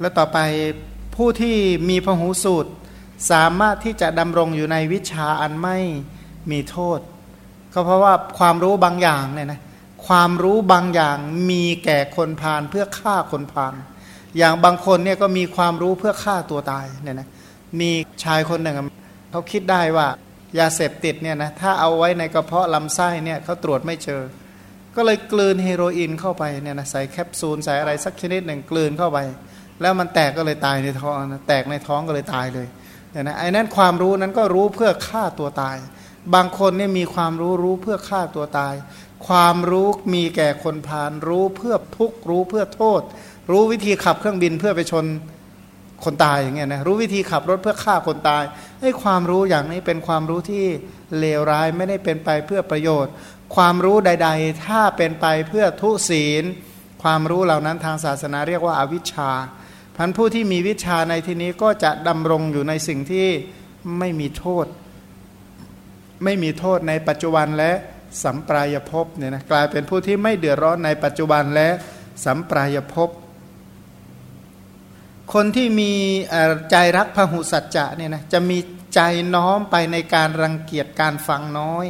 แล้วต่อไปผู้ที่มีพหูสูตร สามารถที่จะดำรงอยู่ในวิชาอันไม่มีโทษ ก็เพราะว่าความรู้บางอย่างเนี่ยนะความรู้บางอย่างมีแก่คนพาลเพื่อฆ่าคนพาลอย่างบางคนเนี่ยก็มีความรู้เพื่อฆ่าตัวตายเนี่ยนะมีชายคนหนึ่งเขาคิดได้ว่ายาเสพติดเนี่ยนะถ้าเอาไว้ในกระเพาะลำไส้เนี่ยเขาตรวจไม่เจอ ก็เลยกลืนเฮโรอีนเข้าไปเนี่ยนะใส่แคปซูลใส่อะไรสักชนิดหนึ่งกลืนเข้าไป แล้วมันแตกก็เลยตายในท้องนะแตกในท้องก็เลยตายเลยเนี่ยนะไอ้นั้นความรู้นั้นก็รู้เพื่อฆ่าตัวตาย บางคนเนี่ยมีความรู้รู้เพื่อฆ่าตัวตาย ความรู้มีแก่คนพาลรู้เพื่อทุกข์รู้เพื่อโทษ รู้วิธีขับเครื่องบินเพื่อไปชนคนตายอย่างเงี้ยนะรู้วิธีขับรถเพื่อฆ่าคนตายให้ความรู้อย่างนี้เป็นความรู้ที่เลวร้ายไม่ได้เป็นไปเพื่อประโยชน์ ความรู้ใด ๆ ถ้าเป็นไปเพื่อทุศีล ความรู้เหล่านั้นทางศาสนาเรียกว่าอาวิชชา พันผู้ที่มีวิชาในที่นี้ก็จะดำรงอยู่ในสิ่งที่ไม่มีโทษ ไม่มีโทษในปัจจุบันและสัมปรายภพเนี่ยนะกลายเป็นผู้ที่ไม่เดือดร้อนในปัจจุบันและสัมปรายภพคนที่มีใจรักพหุสัจจะเนี่ยนะจะมีใจน้อมไปในการรังเกียจการฟังน้อย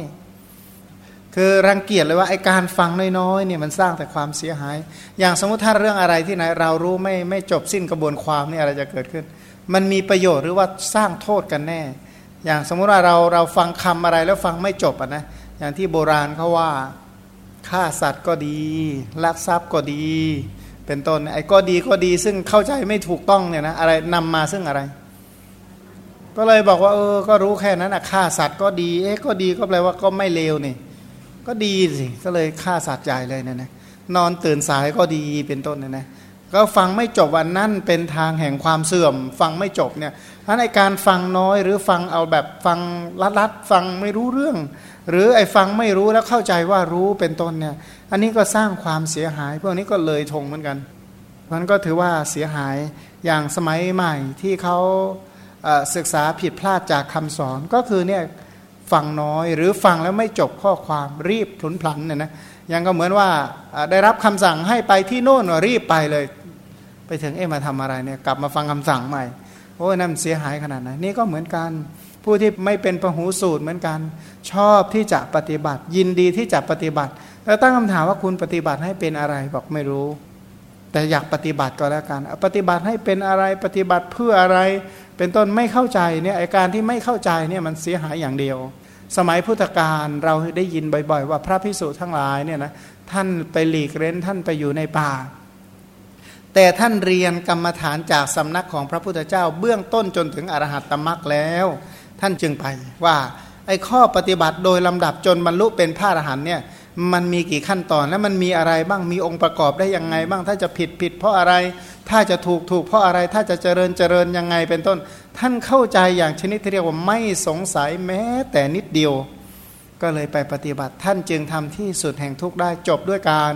คือรังเกียจเลยว่าไอการฟังน้อยๆเนี่ยมันสร้างแต่ความเสียหาย อย่างสมมติถ้าเรื่องอะไรที่ไหนเรารู้ไม่ไม่จบสิ้นกระบวนความนี่อะไรจะเกิดขึ้น มันมีประโยชน์หรือว่าสร้างโทษกันแน่ อย่างสมมติว่าเราเราฟังคำอะไรแล้วฟังไม่จบอะนะอย่างที่โบราณเขาว่าฆ่าสัตว์ก็ดีลักทรัพย์ก็ดี เป็นต้นไอ้ก็ดีก็ดี ซึ่งเข้าใจไม่ถูกต้องเนี่ยนะอะไรนำมาซึ่งอะไร ก็เลยบอกว่าเออก็รู้แค่นั้นอะฆ่าสัตว์ก็ดีเอ๊ะก็ดีก็แปลว่าก็ไม่เลวนี่ ก็ดีสิก็เลยฆ่าสัตว์ใหญ่เลยเนี่ยนะนอนตื่นสายก็ดีเป็นต้นเนี่ยนะก็ฟังไม่จบวันนั่นเป็นทางแห่งความเสื่อม ฟังไม่จบเนี่ยถ้าในการฟังน้อยหรือฟังเอาแบบฟังลัดๆฟังไม่รู้เรื่อง หรือไอ้ฟังไม่รู้แล้วเข้าใจว่ารู้เป็นต้นเนี่ยอันนี้ก็สร้างความเสียหาย พวกนี้ก็เลยทงเหมือนกันมันก็ถือว่าเสียหายอย่างสมัยใหม่ที่เขาศึกษาผิดพลาดจากคำสอนก็คือเนี่ย ฟังน้อย หรือฟังแล้วไม่จบข้อความรีบพลุนพลันเนี่ยนะยังก็เหมือนว่าได้รับคำสั่งให้ไปที่โน่นรีบไปเลย ไปถึงเอ๊ะมาทำอะไรเนี่ยกลับมาฟังคำสั่งใหม่โอ้ยนั่นเสียหายขนาดไหนนี่ก็เหมือนกันผู้ที่ไม่เป็นประหูสูตรเหมือนกัน ชอบที่จะปฏิบัติ ยินดีที่จะปฏิบัติ แล้วตั้งคำถามว่าคุณปฏิบัติให้เป็นอะไรบอกไม่รู้ แต่อยากปฏิบัติก็แล้วกันปฏิบัติให้เป็นอะไรปฏิบัติเพื่ออะไร เป็นต้นไม่เข้าใจเนี่ยอาการที่ไม่เข้าใจเนี่ยมันเสียหายอย่างเดียว สมัยพุทธกาลเราได้ยินบ่อย ๆ ว่าพระพิสุทั้งหลายเนี่ยนะท่านไปหลีกเร้นท่านไปอยู่ในป่า แต่ท่านเรียนกรรมฐานจากสำนักของพระพุทธเจ้า เบื้องต้นจนถึงอรหัตตมรักแล้ว ท่านจึงไปว่าไอ้ข้อปฏิบัติโดยลำดับจนบรรลุเป็นพระอรหันเนี่ยมันมีกี่ขั้นตอนแล้วมันมีอะไรบ้างมีองค์ประกอบได้ยังไงบ้างถ้าจะผิดผิดเพราะอะไร ถ้าจะถูกถูกเพราะอะไรถ้าจะเจริญเจริญยังไงเป็นต้น ท่านเข้าใจอย่างชนิดที่เรียกว่าไม่สงสัยแม้แต่นิดเดียว ก็เลยไปปฏิบัติท่านจึงทำที่สุดแห่งทุกได้จบด้วยการ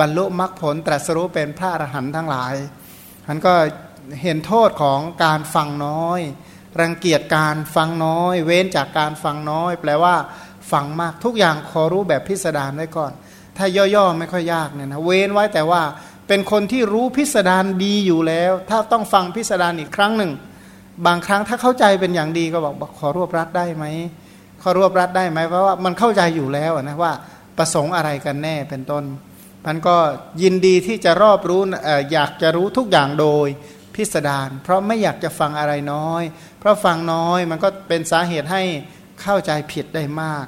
บรรลุมรรคผลตรัสรู้เป็นพระอรหันต์ทั้งหลายท่านก็เห็นโทษของการฟังน้อย รังเกียจการฟังน้อย เว้นจากการฟังน้อย แปลว่าฟังมากทุกอย่างขอรู้แบบพิสดารไว้ก่อน ถ้าย่อๆไม่ค่อยยากเนี่ยนะเว้นไว้แต่ว่า เป็นคนที่รู้พิสดารดีอยู่แล้ว ถ้าต้องฟังพิสดารอีกครั้งหนึ่ง บางครั้งถ้าเข้าใจเป็นอย่างดีก็บอกขอรวบรัดได้ไหมขอรวบรัดได้ไหมเพราะว่ามันเข้าใจอยู่แล้วนะว่าประสงค์อะไรกันแน่เป็นต้นมันก็ยินดีที่จะรอบรู้อยากจะรู้ทุกอย่างโดยพิสดารเพราะไม่อยากจะฟังอะไรน้อย เพราะฟังน้อยมันก็เป็นสาเหตุให้เข้าใจผิดได้มาก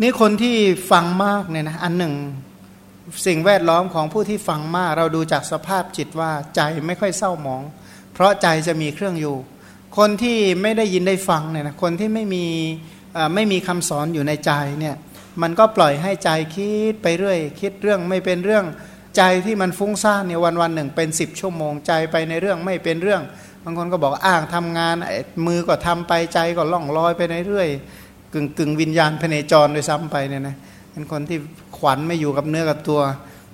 นี่คนที่ฟังมากเนี่ยนะอันหนึ่ง สิ่งแวดล้อมของผู้ที่ฟังมาก เราดูจากสภาพจิตว่าใจไม่ค่อยเศร้าหมอง เพราะใจจะมีเครื่องอยู่ คนที่ไม่ได้ยินได้ฟังเนี่ยนะคนที่ไม่มีไม่มีคำสอนอยู่ในใจเนี่ยมันก็ปล่อยให้ใจคิดไปเรื่อย คิดเรื่องไม่เป็นเรื่องใจที่มันฟุ้งซ่านเนี่ยวันวันหนึ่งเป็นสิบชั่วโมงใจไปในเรื่องไม่เป็นเรื่อง บางคนก็บอกอ้างทำงานมือก็ทำไปใจก็ล่องลอยไปในเรื่อยกึ่งกึ่งวิญญาณพเนจรโดยซ้ำไปเนี่ยนะเป็นคนที่ ขวัญไม่อยู่กับเนื้อกับตัว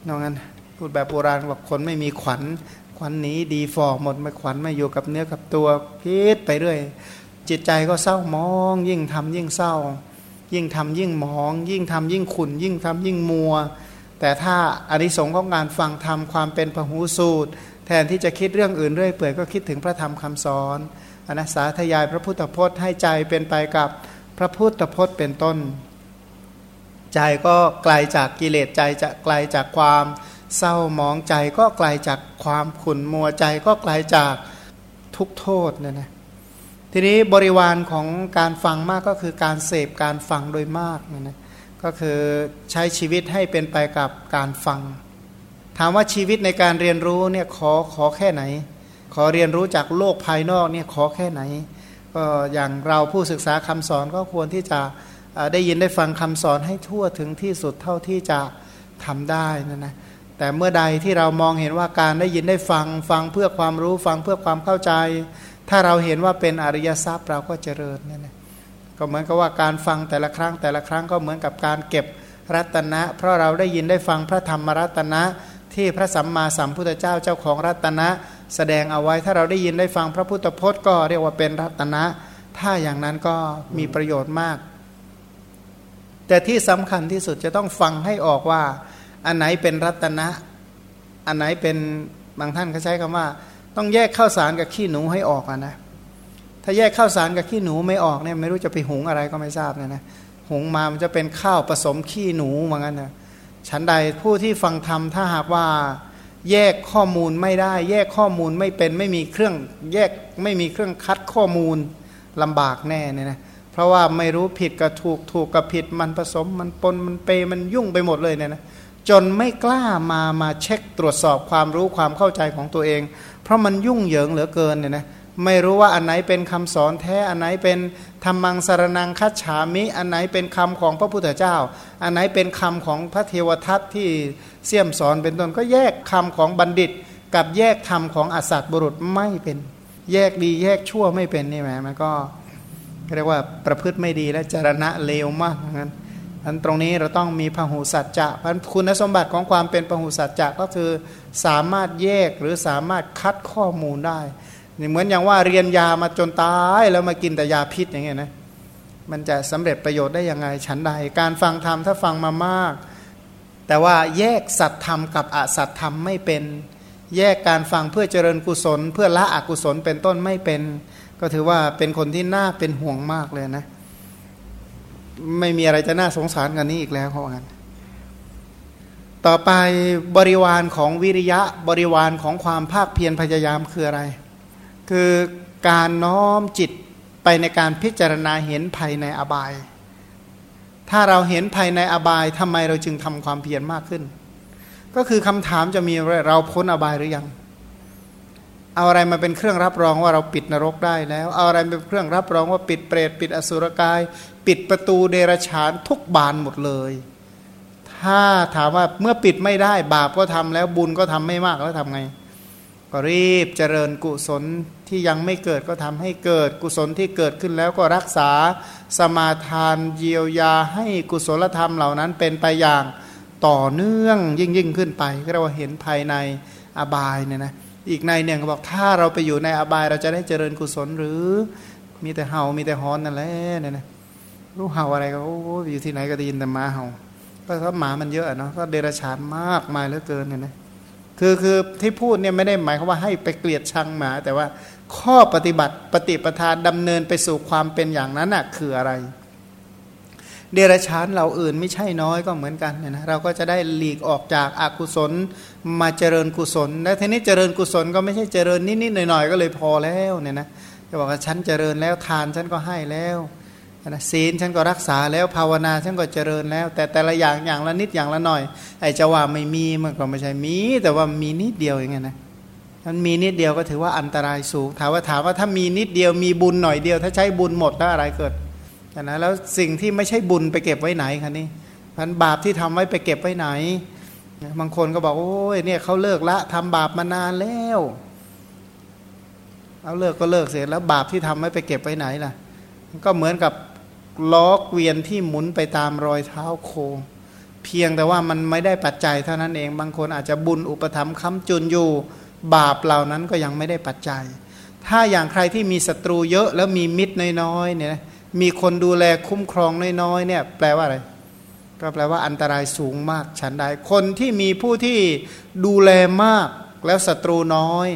นอกนั้นพูดแบบโบราณบอกคนไม่มีขวัญ ขวัญหนีดีฟอหมดไม่ขวัญไม่อยู่กับเนื้อกับตัวพิษไปเรื่อยจิตใจก็เศร้ามอง ยิ่งทำยิ่งเศร้า ยิ่งทำยิ่งมอง ยิ่งทำยิ่งขุนยิ่งทำยิ่งมัว แต่ถ้าอนิสงส์ของการฟังธรรมความเป็นพหูสูตร แทนที่จะคิดเรื่องอื่นเรื่อยเปื่อยก็คิดถึงพระธรรมคำสอนอนัสสาธยายพระพุทธพจน์ให้ใจเป็นไปกับพระพุทธพจน์เป็นต้น ใจก็ไกลาจากกิเลสใจจะไกลาจากความเศร้ามองใจก็ไกลาจากความขุ่นมัวใจก็ไกลาจากทุกโทษเนี่ยนะทีนี้บริวารของการฟังมากก็คือการเสพการฟังโดยมากเนี่ยนะก็คือใช้ชีวิตให้เป็นไปกับการฟัง ถามว่าชีวิตในการเรียนรู้เนี่ยขอขอแค่ไหน ขอเรียนรู้จากโลกภายนอกเนี่ยขอแค่ไหนก็อย่างเราผู้ศึกษาคำสอนก็ควรที่จะ ได้ยินได้ฟังคำสอนให้ทั่วถึงที่สุดเท่าที่จะทำได้นะนะแต่เมื่อใดที่เรามองเห็นว่าการได้ยินได้ฟังฟังเพื่อความรู้ฟังเพื่อความเข้าใจ ถ้าเราเห็นว่าเป็นอริยทรัพย์เราก็เจริญนี่ยนะก็เหมือนกับว่าการฟังแต่ละครั้งแต่ละครั้งก็เหมือนกับการเก็บรัตนะ เพราะเราได้ยินได้ฟังพระธรรมรัตนะ ที่พระสัมมาสัมพุทธเจ้าเจ้าของรัตนะ แสดงเอาไว้ถ้าเราได้ยินได้ฟังพระพุทธพจน์ก็เรียกว่าเป็นรัตนะ ถ้าอย่างนั้นก็มีประโยชน์มาก แต่ที่สำคัญที่สุดจะต้องฟังให้ออกว่า อันไหนเป็นรัตนะ อันไหนเป็นบางท่านเขาใช้คำว่า ต้องแยกข้าวสารกับขี้หนูให้ออกนะถ้าแยกข้าวสารกับขี้หนูไม่ออกเนี่ยไม่รู้จะไปหุงอะไรก็ไม่ทราบเนี่ยนะหุงมามันจะเป็นข้าวผสมขี้หนูเหมือนกันนะฉันใดผู้ที่ฟังธรรมถ้าหากว่าแยกข้อมูลไม่ได้ แยกข้อมูลไม่เป็นไม่มีเครื่องแยกไม่มีเครื่องคัดข้อมูลลำบากแน่เนี่ยนะ เพราะว่าไม่รู้ผิดกับถูกถูกกับผิดมันผสมมันปนมันเปมันยุ่งไปหมดเลยเนี่ยนะจนไม่กล้ามามาเช็คตรวจสอบความรู้ความเข้าใจของตัวเอง เพราะมันยุ่งเหยิงเหลือเกินเนี่ยนะไม่รู้ว่าอันไหนเป็นคำสอนแท้อันไหนเป็นธรรมังสารนังคัจฉามิ อันไหนเป็นคำของพระพุทธเจ้า อันไหนเป็นคำของพระเทวทัตที่เสี่ยมสอนเป็นต้นก็แยกคำของบัณฑิต กับแยกธรรมของอสัตบุรุษไม่เป็น แยกดีแยกชั่วไม่เป็นนี่แหมมันก็ เรียกว่าประพฤติไม่ดีและจรณะเลวมากงั้นอันตรงนี้เราต้องมีพหูสัจจะพันคุณสมบัติของความเป็นพหูสัจจะก็คือสามารถแยกหรือสามารถคัดข้อมูลได้เหมือนอย่างว่าเรียนยามาจนตายแล้วมากินแต่ยาพิษอย่างเงี้ยนะมันจะสำเร็จประโยชน์ได้ยังไงฉันใด การฟังธรรมถ้าฟังมามาก แต่ว่าแยกสัตธรรมกับอสัตธรรมไม่เป็น แยกการฟังเพื่อเจริญกุศล เพื่อละอกุศลเป็นต้นไม่เป็น ก็ถือว่าเป็นคนที่น่าเป็นห่วงมากเลยนะ ไม่มีอะไรจะน่าสงสารกันนี้อีกแล้วเขาบอกกันต่อไปบริวารของวิริยะบริวารของความภาคเพียรพยายามคืออะไร คือการน้อมจิตไปในการพิจารณาเห็นภัยในอบาย ถ้าเราเห็นภัยในอบายทำไมเราจึงทำความเพียรมากขึ้น ก็คือคำถามจะมีเราพ้นอบายหรือยัง เอาอะไรมาเป็นเครื่องรับรองว่าเราปิดนรกได้แล้ว เอาอะไรเป็นเครื่องรับรองว่าปิดเปรตปิดอสุรกาย ปิดประตูเดรฉานทุกบานหมดเลย ถ้าถามว่าเมื่อปิดไม่ได้บาปก็ทำแล้วบุญก็ทำไม่มากแล้วทำไง ก็รีบเจริญกุศลที่ยังไม่เกิดก็ทำให้เกิดกุศลที่เกิดขึ้นแล้วก็รักษาสมาทานเยียวยาให้กุศลธรรมเหล่านั้นเป็นไปอย่างต่อเนื่องยิ่งยิ่งขึ้นไปก็เราเห็นภายในอบายเนี่ยนะ อีกในเนี่ยเขาบอกถ้าเราไปอยู่ในอบายเราจะได้เจริญกุศลหรือ มีแต่เห่ามีแต่ฮอนนั่นแหละเนี่ยนะรู้เห่าอะไรก็อยู่ที่ไหนก็ได้ยินแต่หมาเห่าก็เพราะหมามันเยอะเนาะก็เดรัจฉานมากมายเหลือเกินเนี่ยนะคือคือที่พูดเนี่ยไม่ได้หมายความว่าให้ไปเกลียดชังหมา แต่ว่าข้อปฏิบัติปฏิปทาดำเนินไปสู่ความเป็นอย่างนั้นน่ะคืออะไร เดรัจฉานเราอื่นไม่ใช่น้อยก็เหมือนกันเนี่ยนะเราก็จะได้หลีกออกจากอากุศลมาเจริญกุศลและทีนี้เจริญกุศลก็ไม่ใช่เจริญนิดๆหน่อยๆ ก็เลยพอแล้วเนี่ยนะจะบอกว่าฉันเจริญแล้วทานฉันก็ให้แล้วนะศีลฉันก็รักษาแล้วภาวนาฉันก็เจริญแล้ว แต่แต่ละอย่างอย่างละนิดอย่างละหน่อย ไอ้จะว่าไม่มีมันก็ไม่ใช่มี แต่ว่ามีนิดเดียวอย่างเงี้ยนะมันมีนิดเดียวก็ถือว่าอันตรายสูงถามว่าถามว่าถ้ามีนิดเดียวมีบุญหน่อยเดียว ถ้าใช้บุญหมดแล้วอะไรเกิด นะแล้วสิ่งที่ไม่ใช่บุญไปเก็บไว้ไหนคะนี่พันบาปที่ทำไว้ไปเก็บไว้ไหน บางคนก็บอกโอ้ยเนี่ยเขาเลิกละทำบาปมานานแล้ว เอาเลิกก็เลิกเสร็จแล้วบาปที่ทำไว้ไปเก็บไว้ไหนล่ะ ก็เหมือนกับล้อเกวียนที่หมุนไปตามรอยเท้าโค เพียงแต่ว่ามันไม่ได้ปัจจัยเท่านั้นเอง บางคนอาจจะบุญอุปธรรมค้ำจุนอยู่ บาปเหล่านั้นก็ยังไม่ได้ปัจจัย ถ้าอย่างใครที่มีศัตรูเยอะแล้วมีมิตรน้อยๆเนี่ย มีคนดูแลคุ้มครองน้อยๆเนี่ยแปลว่าอะไรก็แปลว่าอันตรายสูงมากฉันใดคนที่มีผู้ที่ดูแลมากแล้วศัตรูน้อย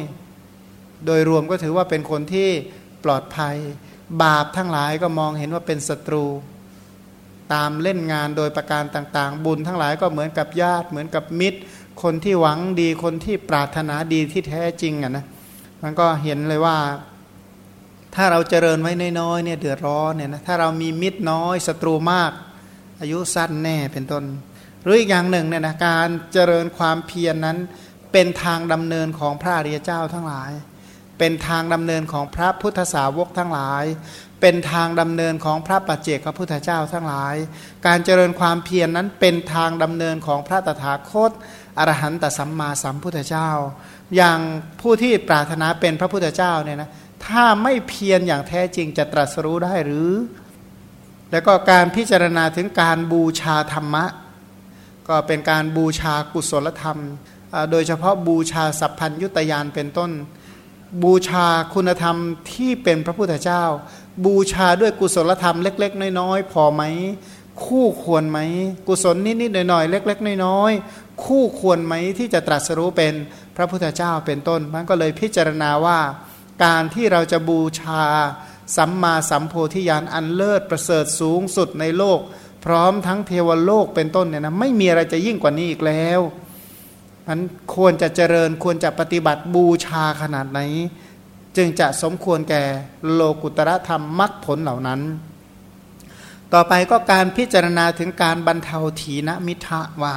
โดยรวมก็ถือว่าเป็นคนที่ปลอดภัย บาปทั้งหลายก็มองเห็นว่าเป็นศัตรู ตามเล่นงานโดยประการต่างๆ บุญทั้งหลายก็เหมือนกับญาติเหมือนกับมิตร คนที่หวังดีคนที่ปรารถนาดีที่แท้จริงอะนะมันก็เห็นเลยว่า ถ้าเราเจริญไว้น้อยๆเนี่ยเดือดร้อนเนี่ยนะถ้าเรามีมิตรน้อยศัตรูมาก อายุสั้นแน่เป็นต้น หรืออีกอย่างหนึ่งเนี่ยนะการเจริญความเพียรนนั้นเป็นทางดำเนินของพระอริยเจ้าทั้งหลาย เป็นทางดำเนินของพระพุทธสาวกทั้งหลาย เป็นทางดำเนินของพระปัจเจกพระพุทธเจ้าทั้งหลาย การเจริญความเพียรนนั้นเป็นทางดำเนินของพระตถาคตอรหันตสัมมาสัมพุทธเจ้า อย่างผู้ที่ปรารถนาเป็นพระพุทธเจ้าเนี่ยนะ ถ้าไม่เพียรอย่างแท้จริงจะตรัสรู้ได้หรือ แล้วก็การพิจารณาถึงการบูชาธรรมะ ก็เป็นการบูชากุศลธรรม โดยเฉพาะบูชาสัพพัญยุตยานเป็นต้น บูชาคุณธรรมที่เป็นพระพุทธเจ้า บูชาด้วยกุศลธรรมเล็ก ๆ น้อยๆพอไหมคู่ควรไหม กุศลนิดๆหน่อยๆเล็ก ๆ น้อยๆคู่ควรไหมที่จะตรัสรู้เป็นพระพุทธเจ้าเป็นต้น มันก็เลยพิจารณาว่า การที่เราจะบูชา สัมมาสัมโพธิญาณอันเลิศประเสริฐสูงสุดในโลก พร้อมทั้งเทวโลกเป็นต้นเนี่ยนะไม่มีอะไรจะยิ่งกว่านี้อีกแล้วมันควรจะเจริญควรจะปฏิบัติบูชาขนาดไหน จึงจะสมควรแก่โลกุตระธรรมมรรคผลเหล่านั้น ต่อไปก็การพิจารณาถึงการบรรเทาถีนมิทะว่า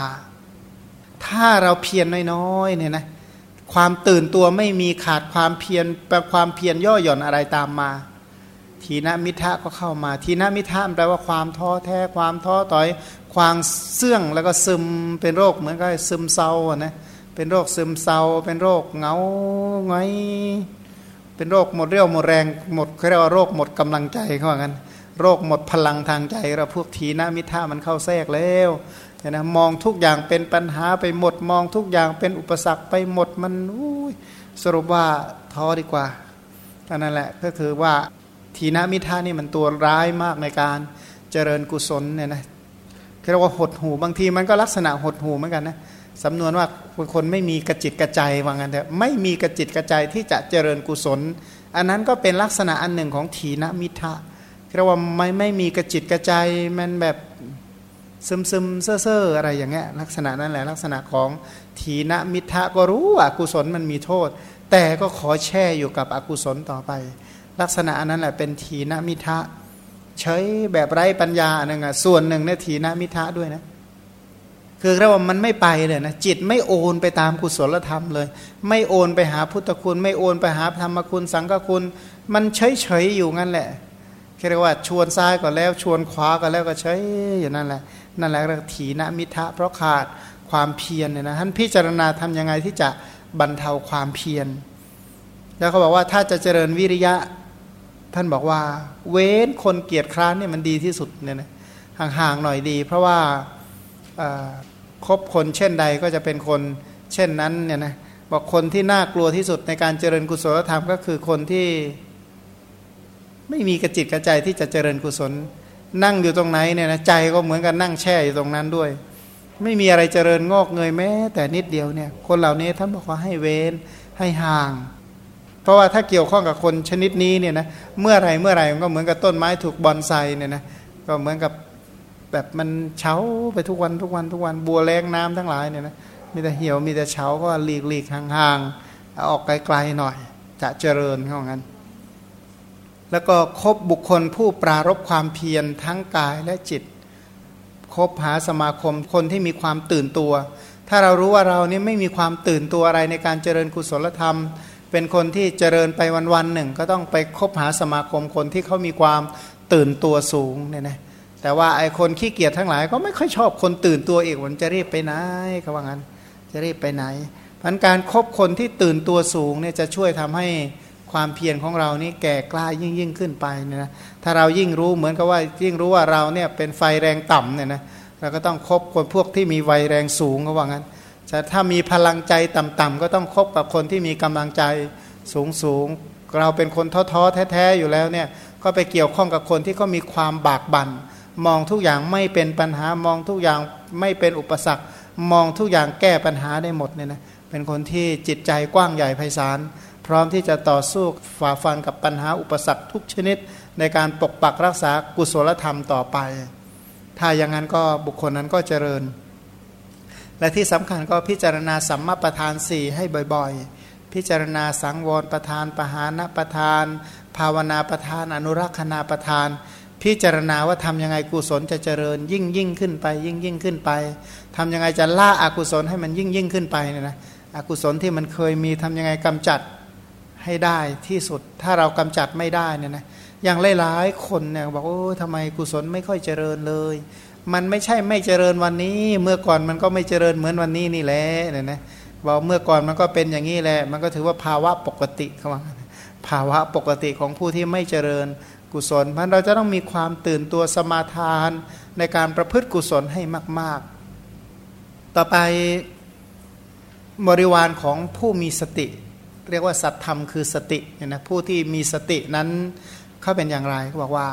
ถ้าเราเพียรน้อยๆเนี่ยนะ ความตื่นตัวไม่มีขาดความเพียรความเพียรย่อหย่อนอะไรตามมา ทีนมิทะก็เข้ามา ทีนมิทะแปลว่าความท้อแท้ความท้อต่อยความเสื่องแล้วก็ซึมเป็นโรคเหมือนกับซึมเศร้านะเป็นโรคซึมเศร้า เป็นโรคเงาไงเป็นโรคหมดเรี่ยวหมดแรงหมดเรียกว่าโรคหมดกำลังใจเขาว่างั้นโรคหมดพลังทางใจเราพวกทีนมิท่ามันเข้าแทรกแล้ว นะมองทุกอย่างเป็นปัญหาไปหมด มองทุกอย่างเป็นอุปสรรคไปหมดมันอุ้ยสรุปว่าท้อดีกว่านั่นแหละก็คือว่าทีนะมิท่านี่มันตัวร้ายมากในการเจริญกุศลเนี่ยนะเรียกว่าหดหูบางทีมันก็ลักษณะหดหูเหมือนกันนะสำนวนว่าคนไม่มีกระจิตกระใจว่างั้นเถอะไม่มีกระจิตกระใจที่จะเจริญกุศล อันนั้นก็เป็นลักษณะอันหนึ่งของถีนมิทะเรียกว่าไม่ไม่มีกระจิตกระใจมันแบบ ซึมซึมเซ่อเซ่ออะไรอย่างเงี้ยลักษณะนั้นแหละลักษณะของถีนมิทะก็รู้ว่ากุศลมันมีโทษ แต่ก็ขอแช่อยู่กับอกุศลต่อไป ลักษณะนั้นแหละเป็นถีนมิทะเฉยแบบไร้ปัญญาหนึ่งอะส่วนหนึ่งเนี่ยถีนมิทะด้วยนะคือเรียกว่ามันไม่ไปเลยนะจิตไม่โอนไปตามกุศลธรรมเลย ไม่โอนไปหาพุทธคุณ ไม่โอนไปหาธรรมคุณสังฆคุณ มันเฉยเฉยอยู่งั้นแหละเรียกว่าชวนซ้ายก็แล้วชวนขวาก็แล้วก็เฉยอย่างนั้นแหละ นั่นแหละเรียกถีนมิทะเพราะขาดความเพียรเนี่ยนะท่านพิจารณาทํำยังไงที่จะบรรเทาความเพียร แล้วเขาบอกว่าถ้าจะเจริญวิริยะ ท่านบอกว่า เว้นคนเกียจคร้านเนี่ยมันดีที่สุดเนี่ยนะห่างๆหน่อยดี เพราะว่าคบคนเช่นใดก็จะเป็นคนเช่นนั้นเนี่ยนะบอกคนที่น่ากลัวที่สุดในการเจริญกุศลธรรมก็คือคนที่ไม่มีกระจิตกระใจที่จะเจริญกุศล นั่งอยู่ตรงไหนเนี่ยนะใจก็เหมือนกันนั่งแช่อยู่ตรงนั้นด้วย ไม่มีอะไรเจริญงอกเงยแม้ แต่นิดเดียวเนี่ย คนเหล่านี้ท่านบอกว่าให้เว้นให้ห่าง เพราะว่าถ้าเกี่ยวข้องกับคนชนิดนี้เนี่ยนะเมื่อไรเมื่อไรมันก็เหมือนกับต้นไม้ถูกบอนไซเนี่ยนะก็เหมือนกับแบบมันเฉาไปทุกวันทุกวันทุกวันบัวแรงน้ำทั้งหลายเนี่ยนะมีแต่เหี่ยวมีแต่เฉาก็หลีกหลีกห่างๆออกไกลๆหน่อย จะเจริญเขางั้น แล้วก็คบบุคคลผู้ปรารบความเพียรทั้งกายและจิต คบหาสมาคมคนที่มีความตื่นตัว ถ้าเรารู้ว่าเรานี่ไม่มีความตื่นตัวอะไรในการเจริญกุศลธรรม เป็นคนที่เจริญไปวันๆหนึ่ง ก็ต้องไปคบหาสมาคมคนที่เขามีความตื่นตัวสูงเนี่ยนะแต่ว่าไอ้คนขี้เกียจทั้งหลายก็ไม่ค่อยชอบคนตื่นตัวอีกมันจะรีบไปไหนเขาว่างั้นจะรีบไปไหนพันการครบคนที่ตื่นตัวสูงเนี่ยจะช่วยทำให้ ความเพียรของเรานี่แก่กล้ายิ่งยิ่งขึ้นไปเนี่ยนะถ้าเรายิ่งรู้เหมือนกับว่ายิ่งรู้ว่าเราเนี่ยเป็นไฟแรงต่ำเนี่ยนะเราก็ต้องคบคนพวกที่มีไฟแรงสูงเขาว่างั้นแต่ถ้ามีพลังใจต่ำๆก็ต้องคบกับคนที่มีกำลังใจสูงสูงเราเป็นคนท้อๆแท้ๆอยู่แล้วเนี่ยก็ไปเกี่ยวข้องกับคนที่เขามีความบากบัน่นมองทุกอย่างไม่เป็นปัญหามองทุกอย่างไม่เป็นอุปสรรค มองทุกอย่างแก้ปัญหาได้หมดเนี่ยนะเป็นคนที่จิตใจกว้างใหญ่ไพศาล พร้อมที่จะต่อสู้ฝ่าฟันกับปัญหาอุปสรรคทุกชนิด ในการปกปักรักษากุศลธรรมต่อไป ถ้าอย่างนั้นก็บุคคลนั้นก็เจริญ และที่สำคัญก็พิจารณาสัมมาประธานสี่ให้บ่อยๆ พิจารณาสังวรประธานปหานประธาน ภาวนาประธาน อนุรักษณาประธาน พิจารณาว่าทำยังไงกุศลจะเจริญ ยิ่งยิ่งขึ้นไป ยิ่งยิ่งขึ้นไปทำยังไงจะล่าอากุศลให้มันยิ่งยิ่งขึ้นไปเนี่ยนะอกุศลที่มันเคยมีทำยังไงกำจัด ให้ได้ที่สุด ถ้าเรากำจัดไม่ได้เนี่ยนะอย่างหลายๆคนเนี่ยบอกโอ้ทำไมกุศลไม่ค่อยเจริญเลย มันไม่ใช่ไม่เจริญวันนี้ เมื่อก่อนมันก็ไม่เจริญเหมือนวันนี้นี่แหละเนี่ยนะบอกเมื่อก่อนมันก็เป็นอย่างนี้แหละ มันก็ถือว่าภาวะปกติเขาว่าภาวะปกติของผู้ที่ไม่เจริญกุศลเพราะเราจะต้องมีความตื่นตัวสมาทานในการประพฤติกุศลให้มาก ๆ ต่อไปบริวารของผู้มีสติ เรียกว่าสัตธรรมคือสติเนี่ยนะผู้ที่มีสตินั้นเขาเป็นอย่างไรเขาบอกว่า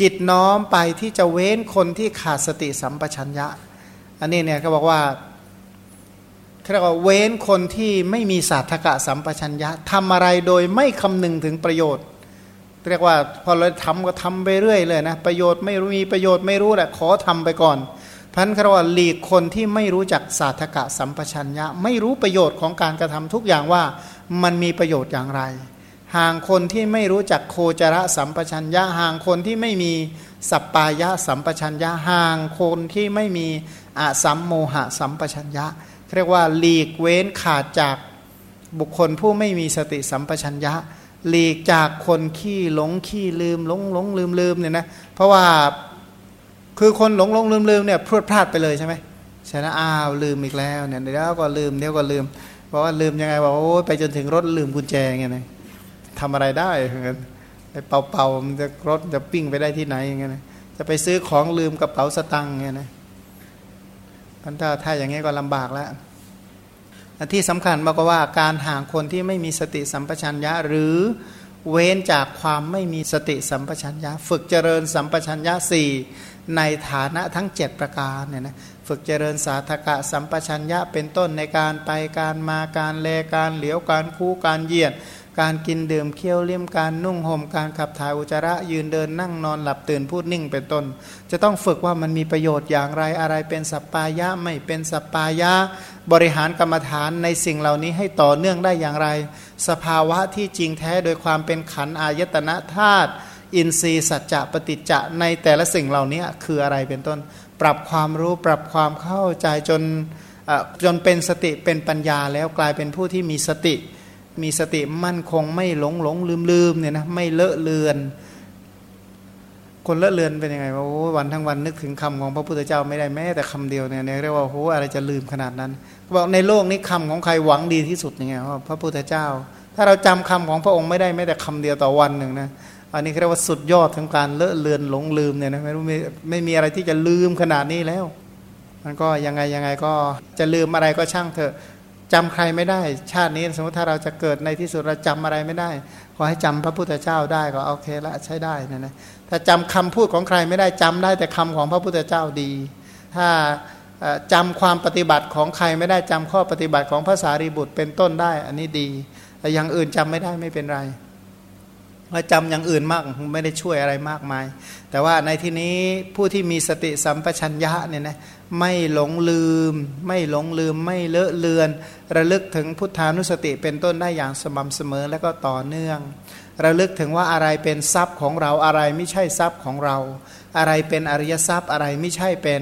จิตน้อมไปที่จะเว้นคนที่ขาดสติสัมปชัญญะ อันนี้เนี่ยเขาบอกว่าเรียกว่าเว้นคนที่ไม่มีศาสตกะสัมปชัญญะทำอะไรโดยไม่คำนึงถึงประโยชน์ เรียกว่าพอเราทำก็ทำไปเรื่อยเลยนะประโยชน์ไม่รู้มีประโยชน์ไม่รู้แหละขอทำไปก่อน พันครว่าหลีกคนที่ไม่รู้จักศาสตกะสัมปชัญญะ ไม่รู้ประโยชน์ของการกระทำทุกอย่างว่ามันมีประโยชน์อย่างไร ห่างคนที่ไม่รู้จักโคจระสัมปชัญญะ ห่างคนที่ไม่มีสัปปายะสัมปชัญญะ ห่างคนที่ไม่มีอะสัมโมหะสัมปชัญญะ เรียกว่าหลีกเว้นขาดจากบุคคลผู้ไม่มีสติสัมปชัญญะ หลีกจากคนขี้หลงขี้ลืมหลงหลงลืมลืมเนี่ยนะเพราะว่า คือคนหลงหลงลืมลืมเนี่ยพรวดพลาดไปเลยใช่ไหมฉะนั้นอ้าวลืมอีกแล้วเนี่ยเดี๋ยวก็ลืมเดี๋ยวก็ลืมเพราะว่าลืมยังไงบอกโอ้ไปจนถึงรถลืมกุญแจไงนะทำอะไรได้เหมือนกันไปเป่าเป่ามันจะรถจะปิ้งไปได้ที่ไหนอย่างเงี้ยจะไปซื้อของลืมกระเป๋าสตังค์เงี้ยนะพันถ้าถ้าอย่างเงี้ยก็ลำบากแล้วที่สำคัญมากกว่าการห่างคนที่ไม่มีสติสัมปชัญญะ หรือเว้นจากความไม่มีสติสัมปชัญญะ ฝึกเจริญสัมปชัญญะสี่ ในฐานะทั้ง 7 ประการเนี่ยนะฝึกเจริญสาธกะสัมปชัญญะเป็นต้นในการไปการมาการเลการเหลียวการคู่การเหยียด การกินดื่มเคี้ยวเลี้ยมการนุ่งห่มการขับถ่ายอุจจาระยืนเดินนั่งนอนหลับตื่นพูดนิ่งเป็นต้น จะต้องฝึกว่ามันมีประโยชน์อย่างไรอะไรเป็นสัปปายะไม่เป็นสัปปายะบริหารกรรมฐานในสิ่งเหล่านี้ให้ต่อเนื่องได้อย่างไร สภาวะที่จริงแท้โดยความเป็นขันอายตนะธาตุ อินทรีย์สัจจะปฏิจจะในแต่ละสิ่งเหล่านี้คืออะไรเป็นต้น ปรับความรู้ปรับความเข้าใจจนจนเป็นสติเป็นปัญญาแล้วกลายเป็นผู้ที่มีสติ มีสติมั่นคงไม่หลงหลงลืมลืมเนี่ยนะไม่เลอะเลือน คนเลอะเลือนเป็นยังไงว่าโอ้วันทั้งวันนึกถึงคำของพระพุทธเจ้าไม่ได้แม้แต่คำเดียวเนี่ยเรียกว่าโอ้อะไรจะลืมขนาดนั้นบอกในโลกนี้คำของใครหวังดีที่สุดยังไงว่าพระพุทธเจ้า ถ้าเราจำคำของพระองค์ไม่ได้แม้แต่คำเดียวต่อวันหนึ่งนะ อันนี้เรียกว่าสุดยอดของการเลอะเลือนหลงลืมเนี่ยนะไม่รู้ไม่ไม่มีอะไรที่จะลืมขนาดนี้แล้ว มันก็ยังไงยังไงก็จะลืมอะไรก็ช่างเถอะจำใครไม่ได้ ชาตินี้สมมติถ้าเราจะเกิดในที่สุดเราจำอะไรไม่ได้ ขอให้จำพระพุทธเจ้าได้ก็โอเคละใช้ได้นะนะถ้าจำคำพูดของใครไม่ได้จำได้แต่คำของพระพุทธเจ้าดี ถ้าจำความปฏิบัติของใครไม่ได้จำข้อปฏิบัติของภาษารีบุตรเป็นต้นได้ อันนี้ดีแต่อย่างอื่นจำไม่ได้ไม่เป็นไร ว่าจำอย่างอื่นมากไม่ได้ช่วยอะไรมากมาย แต่ว่าในที่นี้ผู้ที่มีสติสัมปชัญญะเนี่ยนะไม่หลงลืม ไม่หลงลืม ไม่เลอะเลือน ระลึกถึงพุทธานุสติเป็นต้นได้อย่างสม่ำเสมอและก็ต่อเนื่อง ระลึกถึงว่าอะไรเป็นทรัพย์ของเราอะไรไม่ใช่ทรัพย์ของเรา อะไรเป็นอริยทรัพย์อะไรไม่ใช่เป็น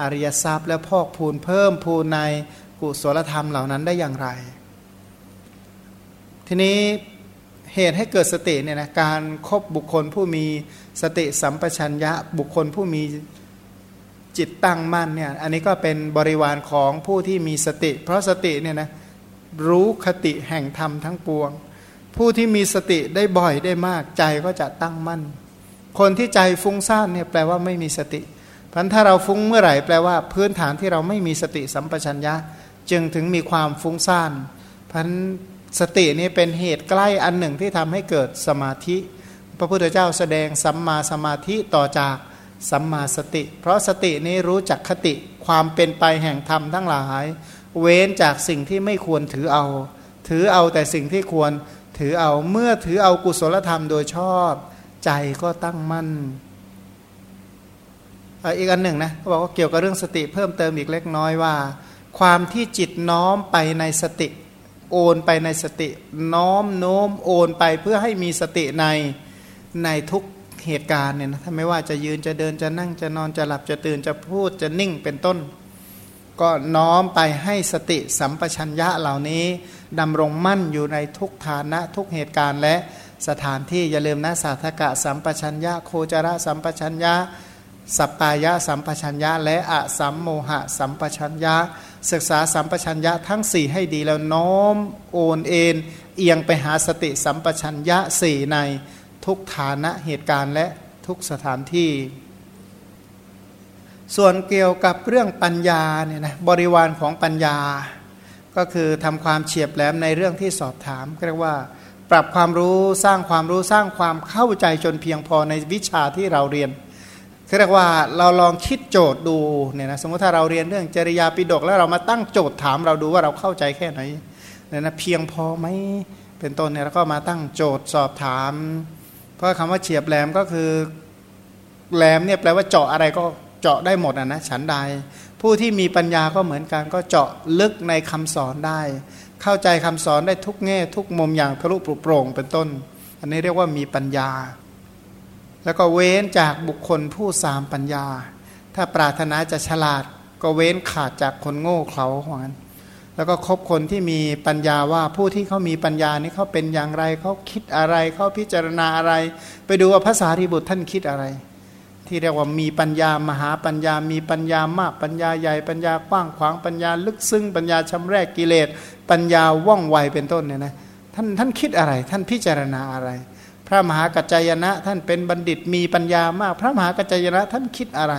อริยทรัพย์ และพอกพูนเพิ่มพูนในกุศลธรรมเหล่านั้นได้อย่างไร ทีนี้ เหตุให้เกิดสติเนี่ยนะการครบบุคคลผู้มีสติสัมปชัญญะบุคคลผู้มีจิตตั้งมั่นเนี่ยอันนี้ก็เป็นบริวารของผู้ที่มีสติ เพราะสติเนี่ยนะรู้คติแห่งธรรมทั้งปวง ผู้ที่มีสติได้บ่อยได้มากใจก็จะตั้งมั่น คนที่ใจฟุ้งซ่านเนี่ยแปลว่าไม่มีสติพันถ้าเราฟุ้งเมื่อไหร่แปลว่าพื้นฐานที่เราไม่มีสติสัมปชัญญะ จึงถึงมีความฟุ้งซ่านพัน สตินี้เป็นเหตุใกล้อันหนึ่งที่ทำให้เกิดสมาธิ พระพุทธเจ้าแสดงสัมมาสมาธิต่อจากสัมมาสติ เพราะสตินี้รู้จักคติความเป็นไปแห่งธรรมทั้งหลาย เว้นจากสิ่งที่ไม่ควรถือเอา ถือเอาแต่สิ่งที่ควรถือเอาเมื่อถือเอากุศลธรรมโดยชอบ ใจก็ตั้งมั่นอีกอันหนึ่งนะเขาบอกว่าเกี่ยวกับเรื่องสติเพิ่มเติมอีกเล็กน้อยว่า ความที่จิตน้อมไปในสติ โอนไปในสติน้อมโน้มโอนไปเพื่อให้มีสติในในทุกเหตุการณ์เนี่ยนะถ้าไม่ว่าจะยืนจะเดินจะนั่งจะนอนจะหลับจะตื่นจะพูดจะนิ่งเป็นต้น ก็น้อมไปให้สติสัมปชัญญะเหล่านี้ดำรงมั่นอยู่ในทุกฐานะทุกเหตุการณ์และสถานที่อย่าลืมนะสาธกะสัมปชัญญะโคจระสัมปชัญญะ สัปปายะสัมปชัญญะ และอะสัมโมหะ สัมปชัญญะ ศึกษาสัมปชัญญะทั้งสี่ให้ดีแล้วน้อมโอนเอ็นเอียงไปหาสติสัมปชัญญะสี่ในทุกฐานะเหตุการณ์และทุกสถานที่ ส่วนเกี่ยวกับเรื่องปัญญาเนี่ยนะบริวารของปัญญา ก็คือทำความเฉียบแหลมในเรื่องที่สอบถามเรียกว่า ปรับความรู้สร้างความรู้สร้างความเข้าใจจนเพียงพอในวิชาที่เราเรียน เรียกว่าเราลองคิดโจทย์ดูเนี่ยนะสมมติถ้าเราเรียนเรื่องจริยาปิฎกแล้วเรามาตั้งโจทย์ถามเราดูว่าเราเข้าใจแค่ไหนเนี่ยนะเพียงพอไหมเป็นต้นเนี่ยแล้วก็มาตั้งโจทย์สอบถาม เพราะคำว่าเฉียบแหลมก็คือแหลมเนี่ยแปลว่าเจาะอะไรก็เจาะได้หมดอะนะฉันใด ผู้ที่มีปัญญาก็เหมือนกันก็เจาะลึกในคำสอนได้ เข้าใจคำสอนได้ทุกแง่ทุกมุมอย่างทะลุปรุโปร่งเป็นต้น อันนี้เรียกว่ามีปัญญา แล้วก็เว้นจากบุคคลผู้สามปัญญา ถ้าปรารถนาจะฉลาด ก็เว้นขาดจากคนโง่เขลาของนั้นแล้วก็คบคนที่มีปัญญาว่าผู้ที่เขามีปัญญานี่เขาเป็นอย่างไรเขาคิดอะไรเขาพิจารณาอะไร ไปดูว่าภาษาริบุตรท่านคิดอะไร ที่เรียกว่ามีปัญญามหาปัญญา มีปัญญามากปัญญาใหญ่ปัญญากว้างขวางปัญญาลึกซึ้งปัญญาชำแรกกิเลส ปัญญาว่องไวเป็นต้นเนี่ยนะท่านท่านคิดอะไร ท่านพิจารณาอะไร พระมหากัจจยนะท่านเป็นบัณฑิตมีปัญญามาก พระมหากัจจยนะท่านคิดอะไร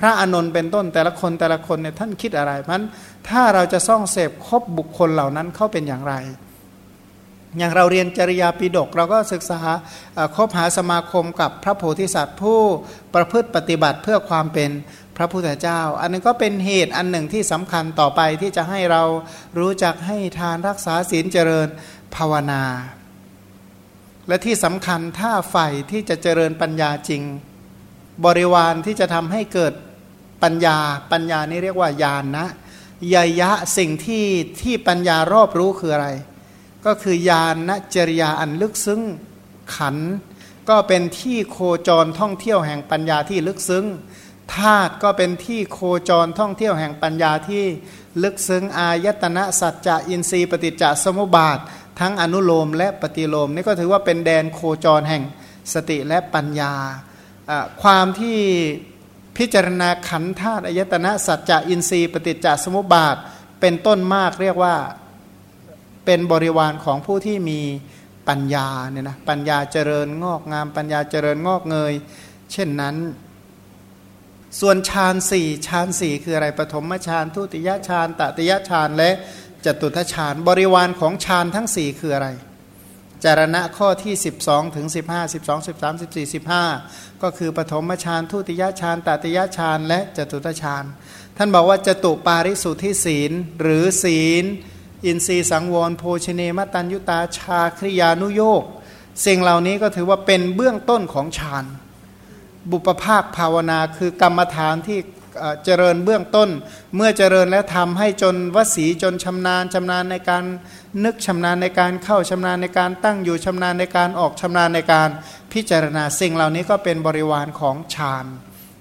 พระอนนท์เป็นต้นแต่ละคนแต่ละคนเนี่ยท่านคิดอะไรเพราะถ้าเราจะซ่องเสพคบบุคคลเหล่านั้นเขาเป็นอย่างไร อย่างเราเรียนจริยาปิฎกเราก็ศึกษาคบหาสมาคมกับพระโพธิสัตว์ ผู้ประพฤติปฏิบัติเพื่อความเป็นพระพุทธเจ้า อันนึงก็เป็นเหตุอันหนึ่งที่สำคัญต่อไปที่จะให้เรารู้จักให้ทานรักษาศีลเจริญภาวนา และที่สำคัญถ้าใฝ่ที่จะเจริญปัญญาจริง บริวารที่จะทำให้เกิดปัญญาปัญญานี่เรียกว่าญาณนะยยะสิ่งที่ที่ปัญญารอบรู้คืออะไร ก็คือญาณนะจริยาอันลึกซึ้งขัน ก็เป็นที่โคจรท่องเที่ยวแห่งปัญญาที่ลึกซึ้งธาตุก็เป็นที่โคจรท่องเที่ยวแห่งปัญญาที่ลึกซึ้งอายตนะสัจจะอินทรีย์ปฏิจจสมุปบาท ทั้งอนุโลมและปฏิโลมนี่ก็ถือว่าเป็นแดนโคจรแห่งสติและปัญญา ความที่พิจารณาขันธาตุอายตนะสัจจะอินทรีย์ปฏิจจสมุปบาท เป็นต้นมากเรียกว่าเป็นบริวารของผู้ที่มีปัญญาเนี่ยนะปัญญาเจริญงอกงาม ปัญญาเจริญงอกเงย เช่นนั้น ส่วนฌานสี่ฌานสี่คืออะไรปฐมฌานทุติยฌานตติยฌานและ จตุทชาญบริวารของฌานทั้ง 4 คืออะไร จารณะข้อที่ 12 ถึง 15 12 13 14 15 ก็คือปฐมฌานทุติยฌานตติยฌานและจตุทชาญท่านบอกว่าจตุปาริสุทธิศีล หรือศีล อินทรีสังวร โภชเนมตัญยุตาชาคริยานุโยกสิ่งเหล่านี้ก็ถือว่าเป็นเบื้องต้นของฌานบุปภาคภาวนาคือกรรมฐานที่ เจริญเบื้องต้น เมื่อเจริญแล้วทำให้จนวสีจนชำนาญชำนาญในการนึกชำนาญในการเข้าชำนาญในการตั้งอยู่ชำนาญในการออกชำนาญในการพิจารณาสิ่งเหล่านี้ก็เป็นบริวารของฌาน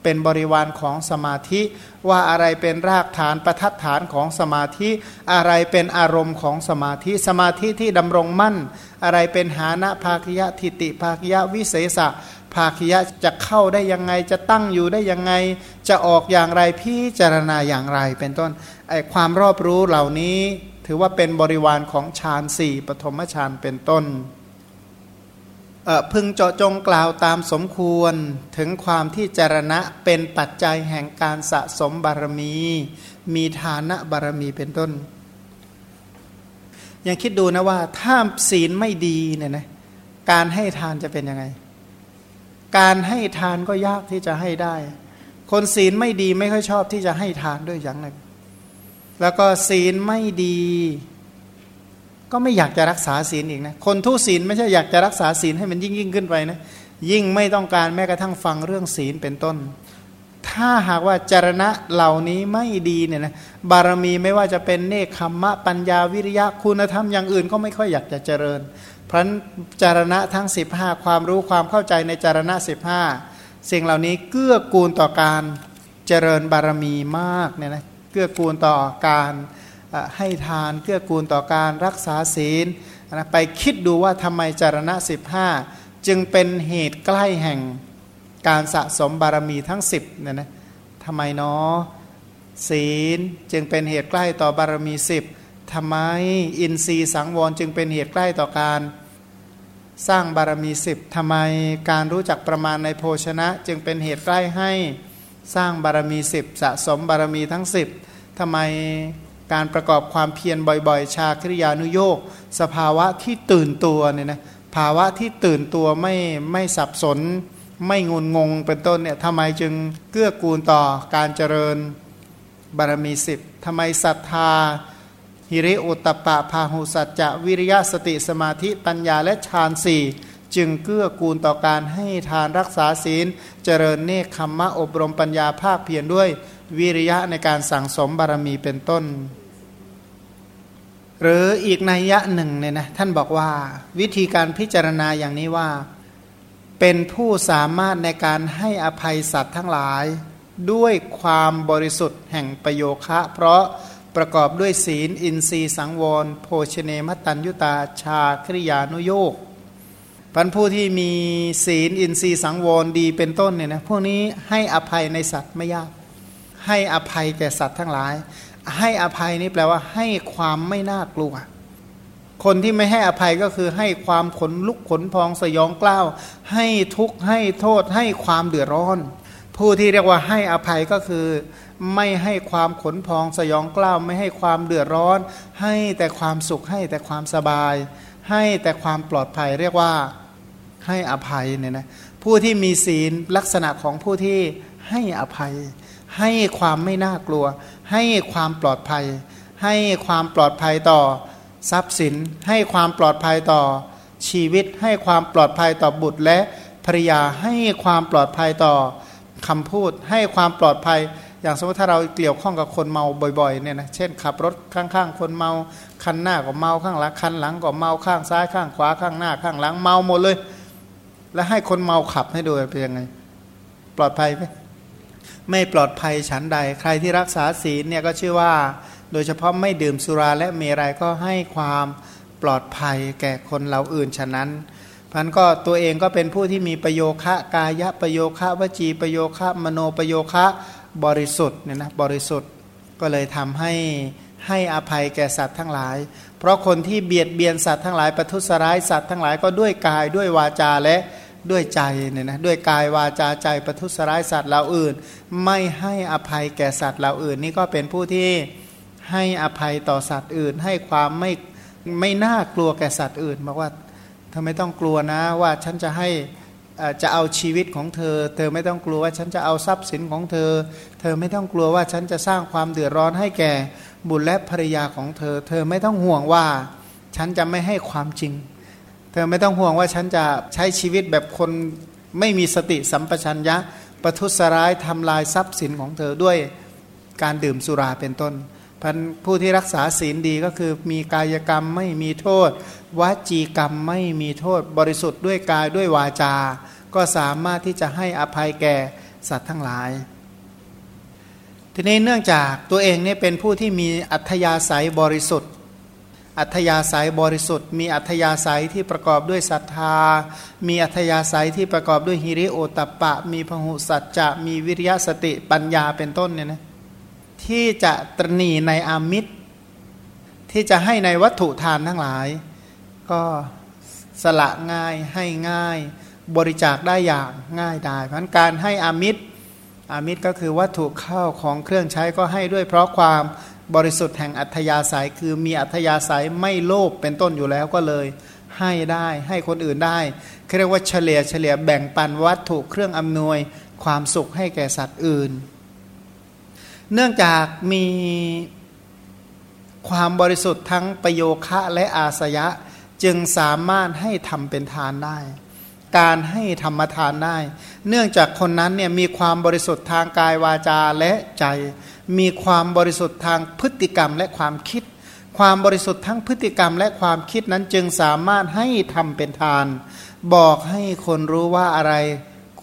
เป็นบริวารของสมาธิว่าอะไรเป็นรากฐานประทัดฐานของสมาธิ อะไรเป็นอารมณ์ของสมาธิสมาธิที่ดำรงมั่น อะไรเป็นหานะภาคยะทิติภาคยะวิเศษะ ภาคียะจะเข้าได้ยังไงจะตั้งอยู่ได้ยังไง จะออกอย่างไรพิจารณาอย่างไรเป็นต้นไอความรอบรู้เหล่านี้ถือว่าเป็นบริวารของฌานสี่ปฐมฌานเป็นต้นพึงเจาะจงกล่าวตามสมควรถึงความที่จารณะเป็นปัจจัยแห่งการสะสมบารมี มีฐานะบารมีเป็นต้น ยังคิดดูนะว่าถ้าศีลไม่ดีเนี่ยนะการให้ทานจะเป็นยังไง การให้ทานก็ยากที่จะให้ได้ คนศีลไม่ดีไม่ค่อยชอบที่จะให้ทานด้วยอย่างหนึ่งแล้วก็ศีลไม่ดี ก็ไม่อยากจะรักษาศีลอีกนะ คนทุศีลไม่ใช่อยากจะรักษาศีลให้มันยิ่งยิ่งขึ้นไปนะ ยิ่งไม่ต้องการแม้กระทั่งฟังเรื่องศีลเป็นต้น ถ้าหากว่าจารณะเหล่านี้ไม่ดีเนี่ยนะบารมีไม่ว่าจะเป็นเนคขมมะปัญญาวิริยะคุณธรรมอย่างอื่นก็ไม่ค่อยอยากจะเจริญ เพราะจารณะทั้ง 15 ความรู้ความเข้าใจในจารณะ 15 สิ่งเหล่านี้เกื้อกูลต่อการเจริญบารมีมากเนี่ยนะเกื้อกูลต่อการให้ทานเกื้อกูลต่อการรักษาศีลนะไปคิดดูว่าทำไมจารณะ 15 จึงเป็นเหตุใกล้แห่งการสะสมบารมีทั้ง 10เนี่ยนะทำไมเนาะศีลจึงเป็นเหตุใกล้ต่อบารมี 10ทำไมอินทรีย์สังวรจึงเป็นเหตุใกล้ต่อการ สร้างบารมีสิบทำไมการรู้จักประมาณในโภชนะ จึงเป็นเหตุใกล้ให้สร้างบารมีสิบสะสมบารมีทั้งสิบทำไมการประกอบความเพียรบ่อยๆ ชาคริยานุโยกสภาวะที่ตื่นตัวเนี่ยนะภาวะที่ตื่นตัวไม่ไม่สับสน ไม่งุนงงเป็นต้นเนี่ยทำไมจึงเกื้อกูลต่อการเจริญบารมีสิบทำไมศรัทธา หิริโอตปะพาหุสัจจะวิริยะสติสมาธิปัญญาและฌานสี่จึงเกื้อกูลต่อการให้ทานรักษาศีล เจริญเนคขมมะอบรมปัญญาภาคเพียรด้วยวิริยะในการสั่งสมบารมีเป็นต้น หรืออีกนัยยะหนึ่งเนี่ยนะท่านบอกว่า วิธีการพิจารณาอย่างนี้ว่า เป็นผู้สามารถในการให้อภัยสัตว์ทั้งหลาย ด้วยความบริสุทธิ์แห่งประโยคะ เพราะ ประกอบด้วยศีล อินทรีย์สังวร โภชเนมตัญยุตา ชาคริยานุโยกพันผู้ที่มีศีล อินทรีย์สังวรดีเป็นต้นเนี่ยนะพวกนี้ให้อภัยในสัตว์ไม่ยาก ให้อภัยแก่สัตว์ทั้งหลาย ให้อภัยนี่แปลว่าให้ความไม่น่ากลัว คนที่ไม่ให้อภัยก็คือให้ความขนลุกขนพองสยองกล้าว ให้ทุกข์ให้โทษให้ความเดือดร้อน ผู้ที่เรียกว่าให้อภัยก็คือ ไม่ให้ความขนพองสยองกล้าวไม่ให้ความเดือดร้อน ให้แต่ความสุขให้แต่ความสบาย ให้แต่ความปลอดภัยเรียกว่าให้อภัยเนี่ยนะผู้ที่มีศีลลักษณะของผู้ที่ให้อภัย ให้ความไม่น่ากลัว ให้ความปลอดภัย ให้ความปลอดภัยต่อ ทรัพย์สิน ให้ความปลอดภัยต่อชีวิต ให้ความปลอดภัยต่อบุตรและภริยาให้ความปลอดภัยต่อคำพูด ให้ความปลอดภัย อย่างสมมติถ้าเราเกี่ยวข้องกับคนเมาบ่อยๆเนี่ยนะเช่นขับรถข้างๆ คนเมาคันหน้าก็เมาข้างหลังคันหลังก็เมาข้างซ้ายข้างขวาข้างหน้าข้างหลังเมาหมดเลย แล้วให้คนเมาขับให้ดูเป็นยังไง ปลอดภัยไหมไม่ปลอดภัยฉันใด ใครที่รักษาศีลเนี่ยก็ชื่อว่า โดยเฉพาะไม่ดื่มสุราและเมรัยก็ให้ความปลอดภัยแก่คนเราอื่นฉะนั้นพันก็ตัวเองก็เป็นผู้ที่มีประโยคะกายะประโยคะวจีประโยคะมโนประโยคะ บริสุทธิ์เนี่ยนะบริสุทธิ์ก็เลยทำให้ให้อภัยแก่สัตว์ทั้งหลาย เพราะคนที่เบียดเบียนสัตว์ทั้งหลายประทุษร้ายสัตว์ทั้งหลายก็ด้วยกายด้วยวาจาและด้วยใจเนี่ยนะด้วยกายวาจาใจประทุษร้ายสัตว์เราอื่น ไม่ให้อภัยแก่สัตว์เราอื่น นี่ก็เป็นผู้ที่ให้อภัยต่อสัตว์อื่น ให้ความไม่ไม่น่ากลัวแก่สัตว์อื่นบอกว่าเธอไม่ต้องกลัวนะว่าฉันจะให้ จะเอาชีวิตของเธอ เธอไม่ต้องกลัวว่าฉันจะเอาทรัพย์สินของเธอ เธอไม่ต้องกลัวว่าฉันจะสร้างความเดือดร้อนให้แก่บุตรและภรรยาของเธอ เธอไม่ต้องห่วงว่าฉันจะไม่ให้ความจริง เธอไม่ต้องห่วงว่าฉันจะใช้ชีวิตแบบคนไม่มีสติสัมปชัญญะประทุษร้ายทำลายทรัพย์สินของเธอด้วยการดื่มสุราเป็นต้น พันผู้ที่รักษาศีลดีก็คือมีกายกรรมไม่มีโทษวจีกรรมไม่มีโทษ บริสุทธิ์ด้วยกายด้วยวาจา ก็สามารถที่จะให้อภัยแก่สัตว์ทั้งหลาย ทีนี้เนื่องจากตัวเองเนี่ยเป็นผู้ที่มีอัธยาศัยบริสุทธิ์ อัธยาศัยบริสุทธิ์ มีอัธยาศัยที่ประกอบด้วยศรัทธา มีอัธยาศัยที่ประกอบด้วยฮิริโอตปะ มีพหุสัจจะ มีวิริยะสติปัญญาเป็นต้นเนี่ยนะ ที่จะตรณีในอามิตร ที่จะให้ในวัตถุทานทั้งหลาย ก็สละง่ายให้ง่ายบริจาคได้อย่างง่ายได้เพราะการให้อามิตรอามิตรก็คือวัตถุเข้าของเครื่องใช้ก็ให้ด้วยเพราะความบริสุทธิ์แห่งอัธยาศัยคือมีอัธยาศัยไม่โลภเป็นต้นอยู่แล้วก็เลยให้ได้ให้คนอื่นได้เรียกว่าเฉลี่ยเฉลี่ยแบ่งปันวัตถุเครื่องอำนวยความสุขให้แก่สัตว์อื่น เนื่องจากมีความบริสุทธิ์ทั้งประโยคะและอาสยะจึงสามารถให้ทำเป็นทานได้ การให้ธรรมทานได้ เนื่องจากคนนั้นเนี่ยมีความบริสุทธิ์ทางกายวาจาและใจ มีความบริสุทธิ์ทางพฤติกรรมและความคิด ความบริสุทธิ์ทั้งพฤติกรรมและความคิดนั้นจึงสามารถให้ทำเป็นทาน บอกให้คนรู้ว่าอะไร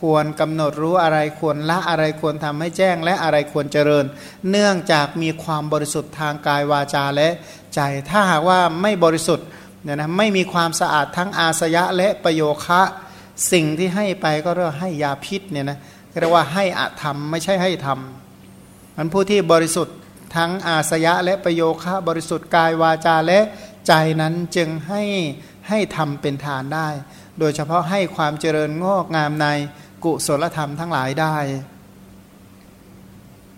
ควรกำหนดรู้อะไรควรละอะไรควรทำให้แจ้ง และอะไรควรเจริญ เนื่องจากมีความบริสุทธิ์ทางกายวาจาและใจ ถ้าหากว่าไม่บริสุทธิ์เนี่ยนะไม่มีความสะอาดทั้งอาสยะและประโยคะสิ่งที่ให้ไปก็เรียกให้ยาพิษเนี่ยนะเรียกว่าให้อธรรมไม่ใช่ให้ธรรมมันผู้ที่บริสุทธิ์ทั้งอาสยะและประโยคะบริสุทธิ์กายวาจาและใจนั้นจึงให้ให้ทำเป็นทานได้ โดยเฉพาะให้ความเจริญงอกงามใน กุศลธรรมทั้งหลายได้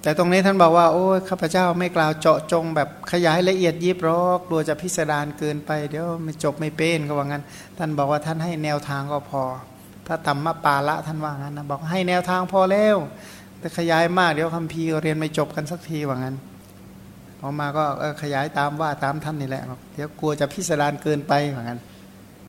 แต่ตรงนี้ท่านบอกว่า โอ้ข้าพเจ้าไม่กล่าวเจาะจงแบบขยายละเอียดยิบรอกกลัวจะพิสดารเกินไป เดี๋ยวไม่จบไม่เป็นก็ว่างั้น ท่านบอกว่าท่านให้แนวทางก็พอพระธรรมปาละท่านว่างั้นนะบอกให้แนวทางพอแล้วแต่ขยายมากเดี๋ยวคำพีเรียนไม่จบกันสักทีว่างั้นออกมาก็ขยายตามว่าตามท่านนี่แหละเดี๋ยวกลัวจะพิสดารเกินไปว่างั้น